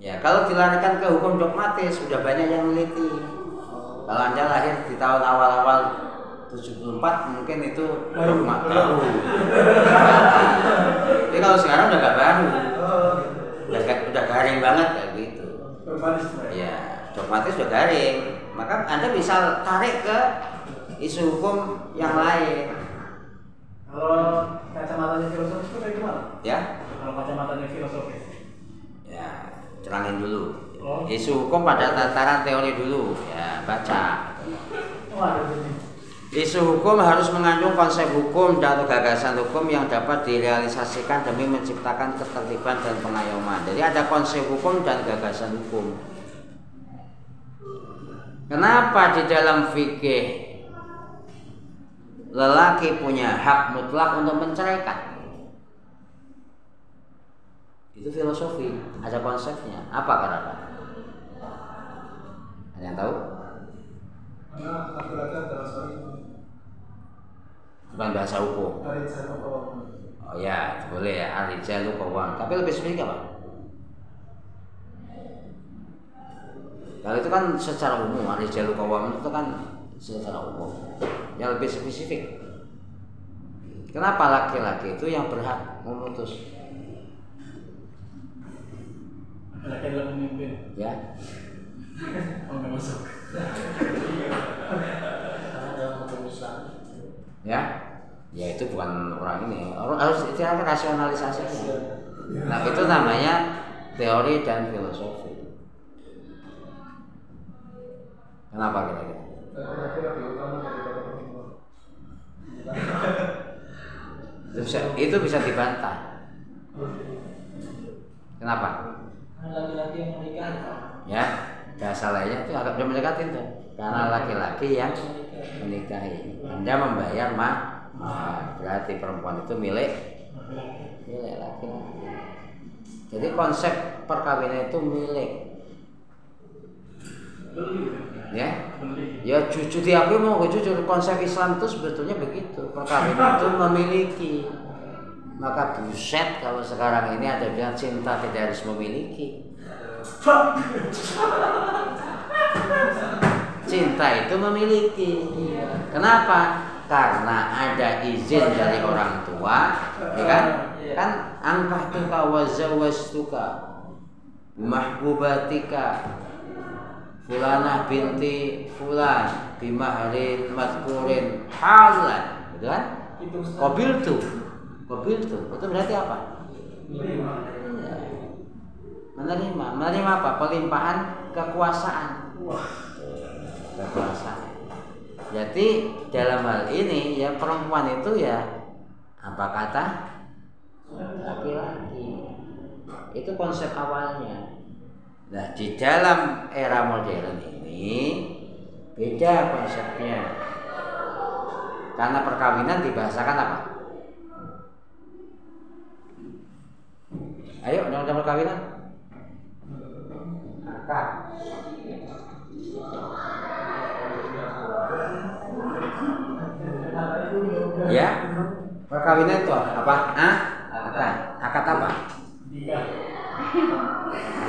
S1: Ya kalau dilarikan ke hukum dogmatis sudah banyak yang meneliti. Kalau anda lahir di tahun awal-awal 74 mungkin itu dogma baru. Tapi kalau sekarang udah gak baru,
S4: Oh, gitu.
S1: udah, udah garing banget kayak gitu. Ya, dogmatis sudah garing. Maka Anda bisa tarik ke isu hukum yang lain.
S2: Kalau kacamatanya filosofis itu kayak gimana?
S1: Ya,
S2: Kalau kacamatanya filosofis.
S1: ya celangin dulu.
S2: Oh.
S1: Isu hukum pada tataran teori dulu. Ya, baca.
S2: Oh ada.
S1: Isu hukum harus mengandung konsep hukum dan gagasan hukum yang dapat direalisasikan demi menciptakan ketertiban dan pengayoman. Jadi ada konsep hukum dan gagasan hukum. Kenapa di dalam fikih lelaki punya hak mutlak untuk menceraikan? Itu filosofi, ada konsepnya. Apa karena? Ada yang tahu?
S4: Karena laki-laki adalah
S1: Bukan bahasa hukum. Oh ya, boleh ya, arijalu kawam. Tapi lebih spesifik apa? Kalau itu kan secara umum, arijalu kawam itu kan secara umum. Yang lebih spesifik. Kenapa laki-laki itu yang berhak memutus?
S2: Laki adalah pemimpin.
S1: Ya,
S2: Oh nggak masuk.
S3: Karena dalam hukum Islam
S1: ya, ya itu bukan orang ini. Orang harus itu rasionalisasinya. Nah itu namanya teori dan filosofi. Kenapa kira-kira? Itu bisa, itu bisa dibantah. Kenapa?
S3: Laki-laki yang menikah
S1: Ya, bahasa lainnya itu agak belum mendekatin tuh. Karena laki-laki yang menikahi, Anda membayar mah, berarti perempuan itu milik milik laki-laki. Jadi konsep perkawinan itu milik, ya. Ya jujur diakui mau jujur konsep Islam itu sebetulnya begitu. Perkawinan itu memiliki. Maka buset kalau sekarang ini ada bilang cinta tidak harus memiliki cinta itu memiliki. Kenapa? Karena ada izin dari orang tua ya kan? Kan angkah tuka wazawastuka mahbubatika. Fulanah binti fulan bimahrin madkurin. Halan. Gitu kan? Kobil tuh, kobil tuh, itu berarti apa?
S2: Lima.
S1: Menerima, menerima apa? Pelimpahan kekuasaan.
S2: Wah.
S1: Kekuasaan. Jadi dalam hal ini ya perempuan itu ya apa kata laki-laki. Itu konsep awalnya. Nah di dalam era modern ini beda konsepnya. Karena perkawinan dibahasakan apa? Ayo, undang-undang perkawinan. Ya, perkawinan itu apa? Ah, akad. Akad apa?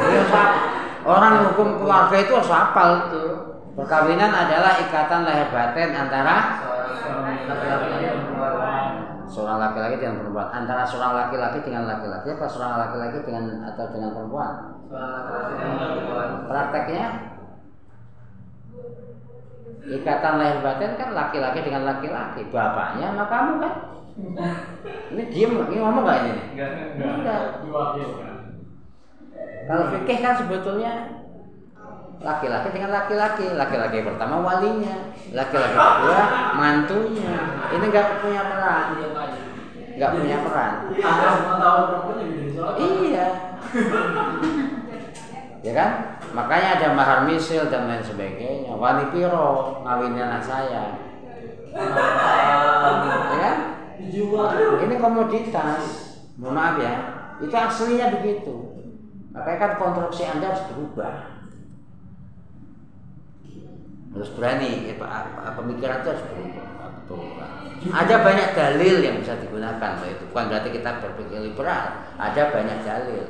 S1: Apa? Orang hukum keluarga itu harus hafal itu. Perkawinan adalah ikatan lahir batin antara
S3: perempuan
S1: seorang laki-laki dengan perempuan, antara seorang laki-laki dengan laki-laki apa seorang laki-laki dengan atau dengan perempuan.
S3: seorang laki-laki dan perempuan
S1: Prakteknya ikatan lahir batin kan laki-laki dengan laki-laki, bapaknya sama kamu kan. Ini diem, ini ngomong gak ini?
S2: Enggak.
S1: Kalau fikih kan sebetulnya laki-laki dengan laki-laki, laki-laki pertama walinya, laki-laki kedua mantunya. Ini nggak punya peran, nggak punya peran.
S2: Ada semua tahu perempuan jadi sholat.
S1: Iya, ya kan? Makanya ada mahar misil dan lain sebagainya. Wani piro ngawinin anak saya. Ya kan? Ini komoditas. Mohon maaf ya. Itu aslinya begitu. Makanya kan konstruksi Anda harus berubah. Harus berani, ya, pemikiran itu harus berubah. berubah. Ada banyak dalil yang bisa digunakan, loh. itu bukan berarti kita berpikir liberal. Ada banyak dalil.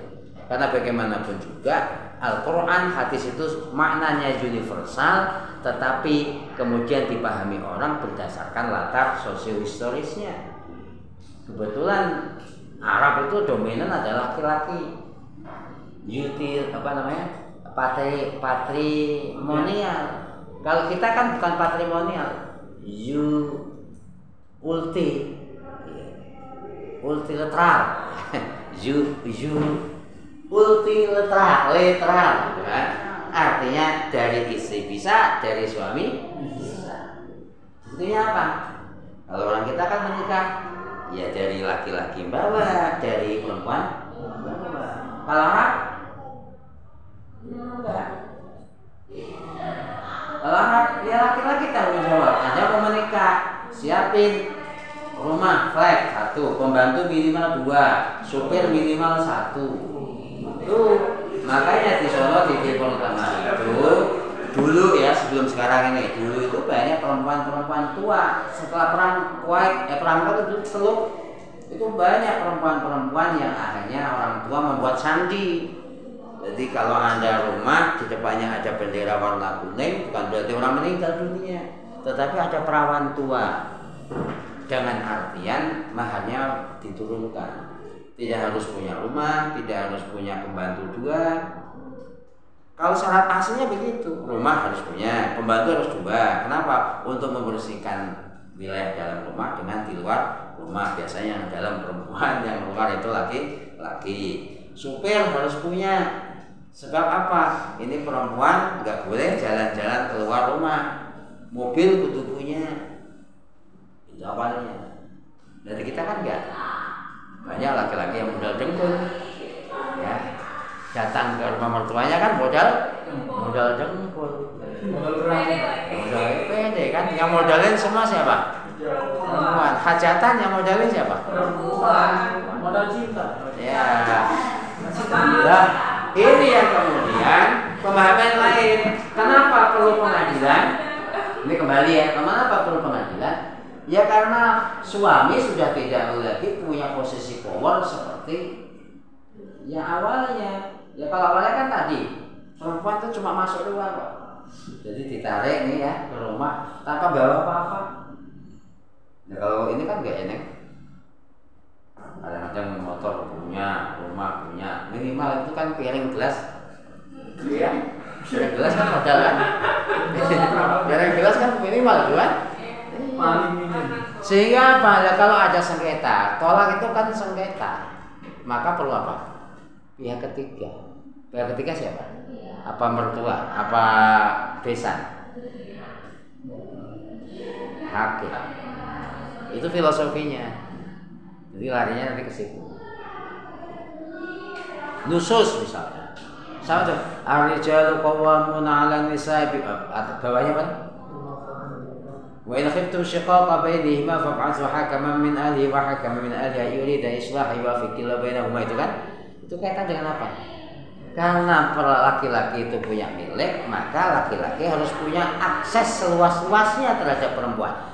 S1: Karena bagaimanapun juga Al-Quran hadis itu maknanya universal, tetapi kemudian dipahami orang berdasarkan latar sosiohistorisnya. Kebetulan Arab itu dominan adalah laki-laki. Yutil apa namanya? Patri patrimonial. Kalau kita kan bukan patrimonial. You ulti ultilateral. you you ultilateral, literal gitu kan. Artinya dari istri bisa, dari suami bisa. Buktinya apa? Kalau orang kita kan menikah ya dari laki-laki bawa, dari perempuan bawa. Kalau Arab enggak. Kalau Arab ya laki-laki tanggung jawab. Anda mau menikah, siapin rumah flat satu, pembantu minimal dua, supir minimal satu. Itu makanya di Solo di Utama itu dulu ya sebelum sekarang ini dulu itu banyak perempuan-perempuan tua. Setelah perang Kuwait eh perang apa itu Teluk itu banyak perempuan-perempuan yang akhirnya orang tua membuat sandi. Jadi kalau anda rumah di depannya ada bendera warna kuning bukan berarti orang meninggal dunia tetapi ada perawan tua dengan artian maharnya diturunkan tidak harus punya rumah tidak harus punya pembantu dua kalau syarat aslinya begitu, rumah harus punya, pembantu harus dua. Kenapa? Untuk membersihkan wilayah dalam rumah dengan di luar rumah. Biasanya yang dalam perempuan, yang luar itu laki-laki. Supir harus punya. Sebab apa? Ini perempuan nggak boleh jalan-jalan keluar rumah. Mobil kudu punya. Itu awalnya. Dari kita kan enggak. Banyak laki-laki yang modal dengkul. Ya, datang ke rumah mertuanya kan modal modal dengkul
S2: Modal
S1: modal pede kan yang modalin semua siapa perempuan hajatan yang modalin siapa
S2: Perempuan. Modal cinta.
S1: ya nah ini yang kemudian pemahaman lain kenapa perlu pengadilan ini kembali ya. Kenapa perlu pengadilan? Ya karena suami sudah tidak lagi punya posisi power seperti yang awalnya. Ya kalau awalnya kan tadi perempuan itu cuma masuk doang kok. Jadi ditarik nih ya ke rumah tanpa bawa apa-apa. Nah kalau ini kan nggak enak. Kadang-kadang motor punya rumah punya. Minimal itu kan piring gelas. Iya. Piring gelas kan modal kan minimal itu kan?
S2: Paling minim.
S1: sehingga apa? Ya kalau ada sengketa tolak itu kan sengketa. Maka perlu apa? Pihak ketiga. Pihak ketiga siapa? Apa mertua? Apa besan hakim itu filosofinya. Jadi larinya nanti ke situ. Nusus misalnya. Sama tuh. Ar-rijalu qawwamuna 'ala nisa'i bawahnya apa wa in khiftum shiqaqa bainihima fab'athu hakaman min ahlihi wa hakaman min ahliha yurida islaha yuwaffiqillahu bainahuma itu kan? Itu kaitan dengan apa? Karena laki-laki itu punya milik maka laki-laki harus punya akses seluas-luasnya terhadap perempuan.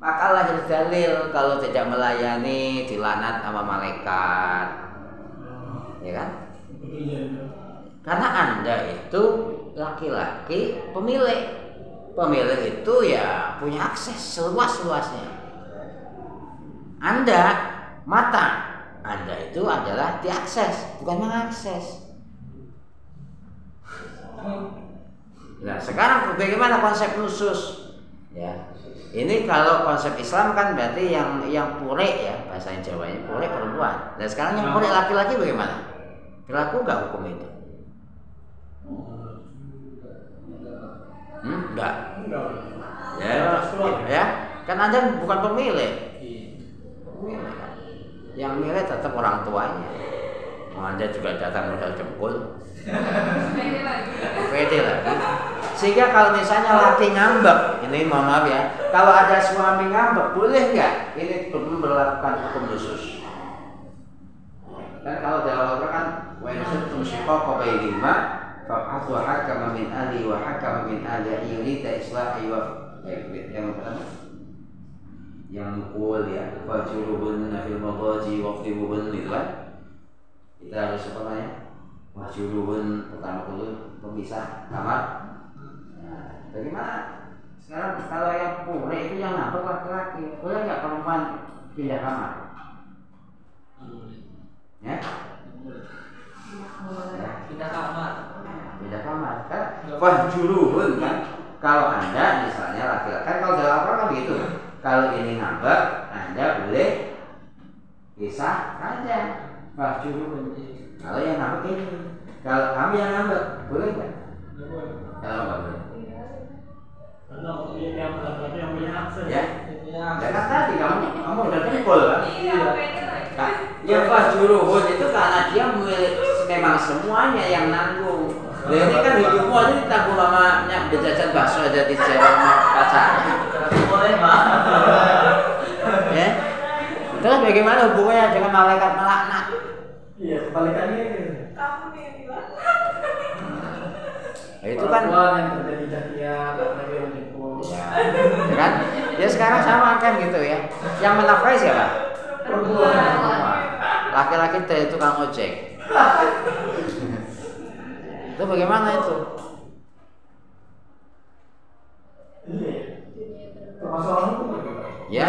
S1: Maka lahir dalil kalau tidak melayani dilanat sama malaikat. Ya kan? Karena anda itu laki-laki pemilik pemilik itu ya punya akses seluas-luasnya. Anda mata anda itu adalah diakses bukan mengakses. Nah sekarang bagaimana konsep khusus? Ya ini kalau konsep Islam kan berarti yang yang pure ya bahasa Jawanya pure perempuan. Dan sekarang yang pure laki-laki bagaimana? Berlaku nggak hukum itu hmm? enggak.
S2: Enggak.
S1: ya
S2: Keluar.
S1: ya. kan anda bukan pemilik pemilik kan? Yang milik tetap orang tuanya. Anda juga datang modal jempol.
S5: Pede lagi.
S1: sehingga kalau misalnya laki ngambek ini mohon maaf ya kalau ada suami ngambek boleh nggak? Ini belum berlakukan hukum khusus. Kan kalau dalam Al-Quran kan wa kuntum shiqaqa bainihima fa'atu hakama min ahli wa hakama min ahli yurida islahi wa baik yang pertama? Yang mukul ya fajuruhunna fil madaji waqtibuhun itu kan? Kita harus apa namanya? Wajuluhun pertama dulu pemisah kamar nah, bagaimana? Sekarang kalau yang pure itu yang nabrak laki-laki boleh nggak perempuan pindah kamar? Ya? Ya
S3: Pindah kamar.
S1: beda kamar. Kan kan? Kalau anda misalnya laki-laki kan kalau dalam apa kan begitu. Kalau ini ngambek anda boleh pisah aja wahjuluhun kalau yang ngambek ini. Kalau kami yang ngambek boleh nggak? Kalau nggak boleh. Ya.
S3: Ya.
S1: ya kan tadi kamu kamu udah kumpul kan?
S5: Iya,
S1: Kak, ya fahjuruhun itu karena dia milik memang semuanya yang nanggung. Lah ini kan hidupmu aja ditanggung sama nyak berjajan bakso aja di sama pacarnya.
S3: Boleh, Pak.
S1: Ya. Terus bagaimana hubungannya dengan malaikat melaknat?
S2: Iya, kebalikannya.
S5: Kamu yang.
S1: Nah, itu kan
S2: yang terjadi laki-laki yang jempol.
S1: ya, ya kan? Ya sekarang sama kan gitu ya. Yang menafkahi siapa?
S2: Perempuan.
S1: Laki-laki dari tukang ojek. itu bagaimana itu? Ya.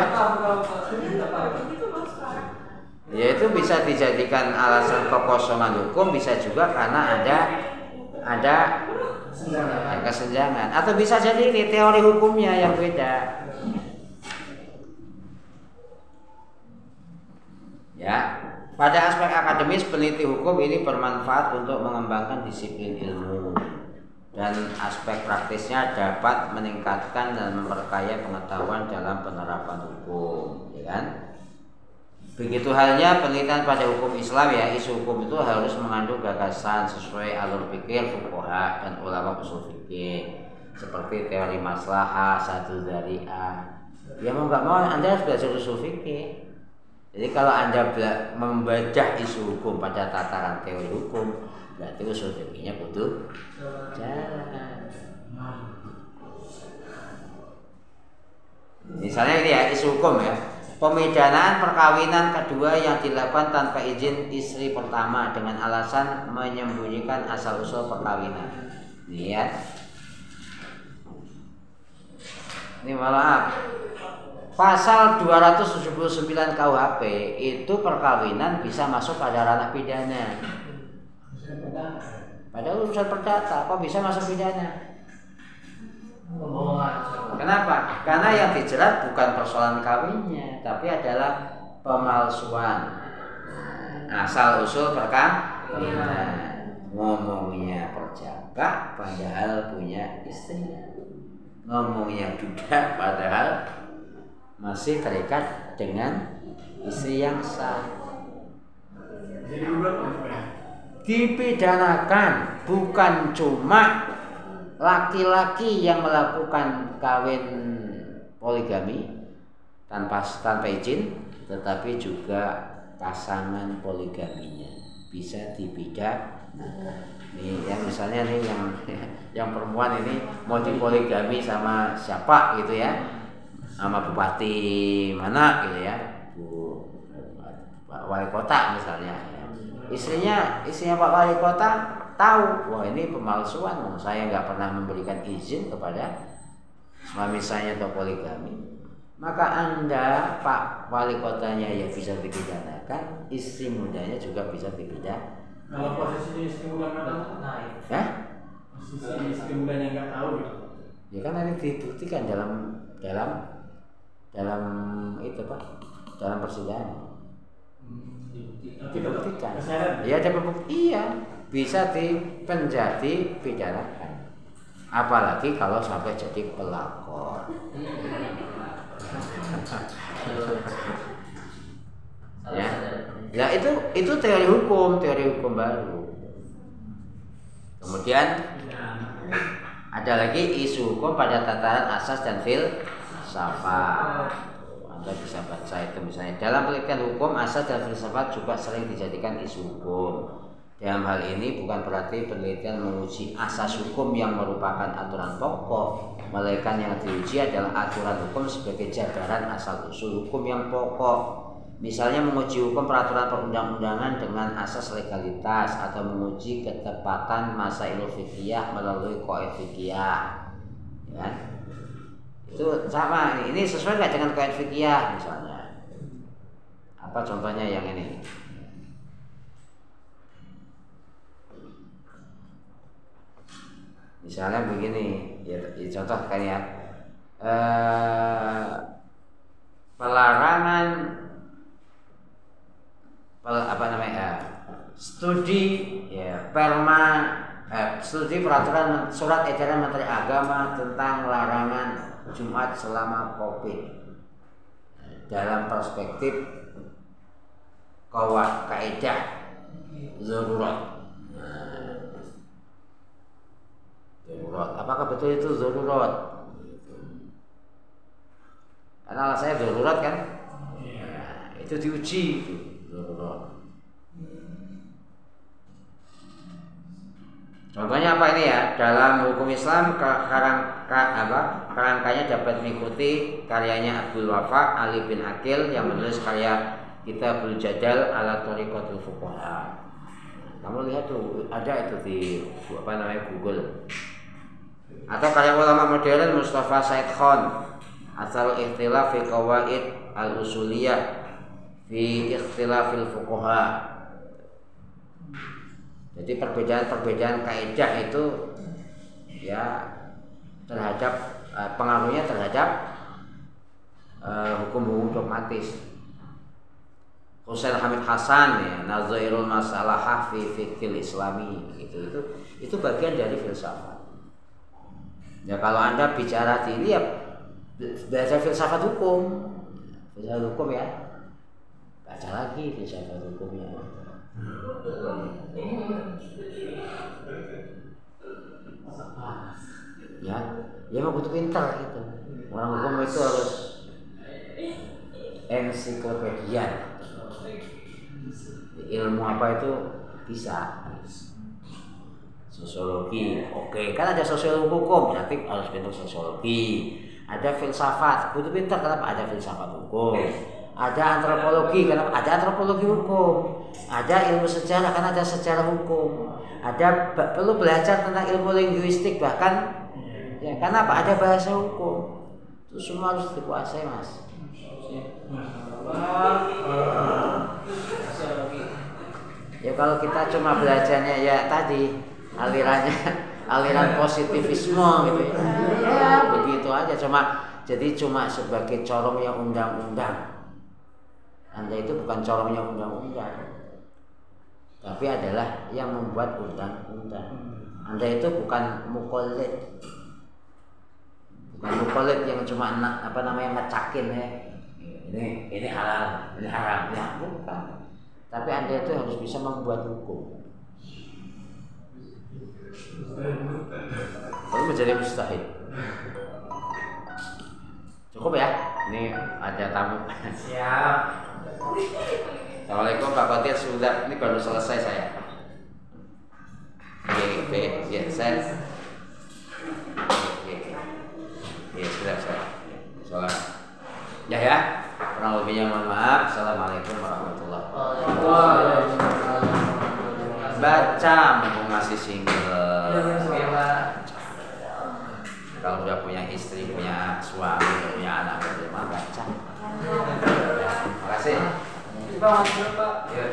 S1: Ya itu bisa dijadikan alasan kekosongan hukum bisa juga karena ada ada kesenjangan atau bisa jadi ini teori hukumnya yang beda. Ya, pada aspek akademis peneliti hukum ini bermanfaat untuk mengembangkan disiplin ilmu dan aspek praktisnya dapat meningkatkan dan memperkaya pengetahuan dalam penerapan hukum, ya kan? Begitu halnya penelitian pada hukum Islam ya, isu hukum itu harus mengandung gagasan sesuai alur pikir fuqaha dan ulama usul fikih seperti teori maslahah satu dari A. Ya mau nggak mau Anda harus belajar usul. Jadi kalau Anda membaca isu hukum pada tataran teori hukum, berarti usul fikihnya butuh jalan. Misalnya ini ya isu hukum ya. Pemidanaan perkawinan kedua yang dilakukan tanpa izin istri pertama dengan alasan menyembunyikan asal usul perkawinan. Ya. Ini maaf. Pasal 279 KUHP itu perkawinan bisa masuk pada ranah pidana. Padahal urusan perdata, kok bisa masuk pidana? Kenapa? Karena yang dijerat bukan persoalan kawinnya, tapi adalah pemalsuan. Asal usul perkawinan. Ngomongnya perjaka padahal punya istri. Ngomongnya duda padahal masih terikat dengan istri yang sah. Dipidanakan bukan cuma laki-laki yang melakukan kawin poligami tanpa tanpa izin, tetapi juga pasangan poligaminya bisa dipidanakan. Nih, yang misalnya nih yang yang perempuan ini mau dipoligami sama siapa gitu ya, sama bupati mana gitu ya, bu Pak wali kota misalnya. ya. Istrinya istrinya Pak wali kota tahu wah ini pemalsuan saya nggak pernah memberikan izin kepada suami saya atau poligami maka anda pak wali kotanya ya bisa dipidanakan istri mudanya juga bisa dipidanakan
S2: Kalau posisi istri muda nggak tahu,
S3: Nah,
S1: ya
S2: posisi istri mudanya nggak tahu gitu.
S1: ya kan nanti dibuktikan dalam dalam dalam itu pak dalam persidangan. Dibuktikan.
S2: Keseret.
S1: ya ada iya. Bisa dipenjadi pidanakan apalagi kalau sampai jadi pelakor. Ya. Ya itu itu teori hukum, teori hukum baru. Kemudian ada lagi isu hukum pada tataran asas dan filsafat. Anda bisa baca itu misalnya dalam penelitian hukum asas dan filsafat juga sering dijadikan isu hukum. Dalam hal ini bukan berarti penelitian menguji asas hukum yang merupakan aturan pokok, melainkan yang diuji adalah aturan hukum sebagai jabaran asal usul hukum yang pokok. Misalnya menguji hukum peraturan perundang-undangan dengan asas legalitas atau menguji ketepatan masa fikih melalui koef. Ya. Itu sama ini sesuai nggak dengan koef fikih misalnya. Apa contohnya yang ini? Misalnya begini, ya, ya contoh ya. Eh, pelarangan pel, apa namanya eh, studi ya perma eh, studi peraturan surat edaran Menteri Agama tentang larangan Jumat selama Covid. Dalam perspektif kawat kaidah zarurat. Zarurat. Apakah betul itu zarurat? Karena alasannya zarurat kan? Ya, itu diuji itu Contohnya apa ini ya? Dalam hukum Islam karang ka, apa? Kerangkanya dapat mengikuti karyanya Abdul Wafa Ali bin Akil yang menulis karya Kitabul Jadal ala Tariqatul Fuqaha. Kamu lihat tuh ada itu di apa namanya Google. Atau karya ulama modern Mustafa Said Khan asal ikhtilaf fi qawaid al-usuliyah fi ikhtilafil fuqaha jadi perbedaan-perbedaan kaidah itu ya terhadap uh, pengaruhnya terhadap hukum-hukum uh, dogmatis. Husain Hamid Hasan ya, Nazairul Masalah fi Fikil Islami itu itu itu bagian dari filsafat. Ya kalau Anda bicara di ini ya belajar filsafat hukum. Filsafat hukum ya. Baca lagi filsafat hukumnya. Ya, ya mau butuh pintar gitu. Orang hukum itu harus ensiklopedia. Ilmu apa itu bisa. Sosiologi, oke, kan ada sosiologi hukum, berarti harus pintar sosiologi. Ada filsafat, butuh pintar kenapa ada filsafat hukum ada antropologi karena ada antropologi hukum. Ada ilmu sejarah karena ada sejarah hukum. Ada perlu belajar tentang ilmu linguistik bahkan ya karena apa? Ada bahasa hukum. Itu semua harus dikuasai mas. Ya kalau kita cuma belajarnya ya tadi alirannya aliran positivisme gitu ya, ya begitu aja. Cuma jadi cuma sebagai corong yang undang-undang anda itu bukan corongnya undang-undang Tapi adalah yang membuat undang-undang Anda itu bukan mukolit Bukan mukolit yang cuma apa namanya ngecakin ya ini ini halal, ini haram, ya bukan. Tapi anda itu harus bisa membuat hukum. Lalu menjadi mustahil. Cukup ya? Ini ada tamu.
S3: Siap.
S1: Assalamualaikum Pak Kotir sudah ini baru selesai saya. Oke, oke, ya saya. Oke, ya sudah saya. Sholat. Ya ya. Kurang lebihnya mohon maaf. Assalamualaikum warahmatullahi wabarakatuh. Baca mumpung masih single. Kalau udah punya istri, punya suami,
S3: Pak, masih berapa?
S1: Iya.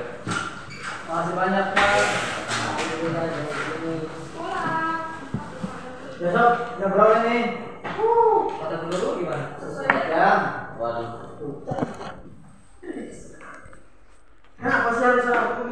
S3: Masih banyak, Pak. Besok jam berapa nih? Uh, kata dulu gimana? Ya. Waduh. Kenapa sih harus aku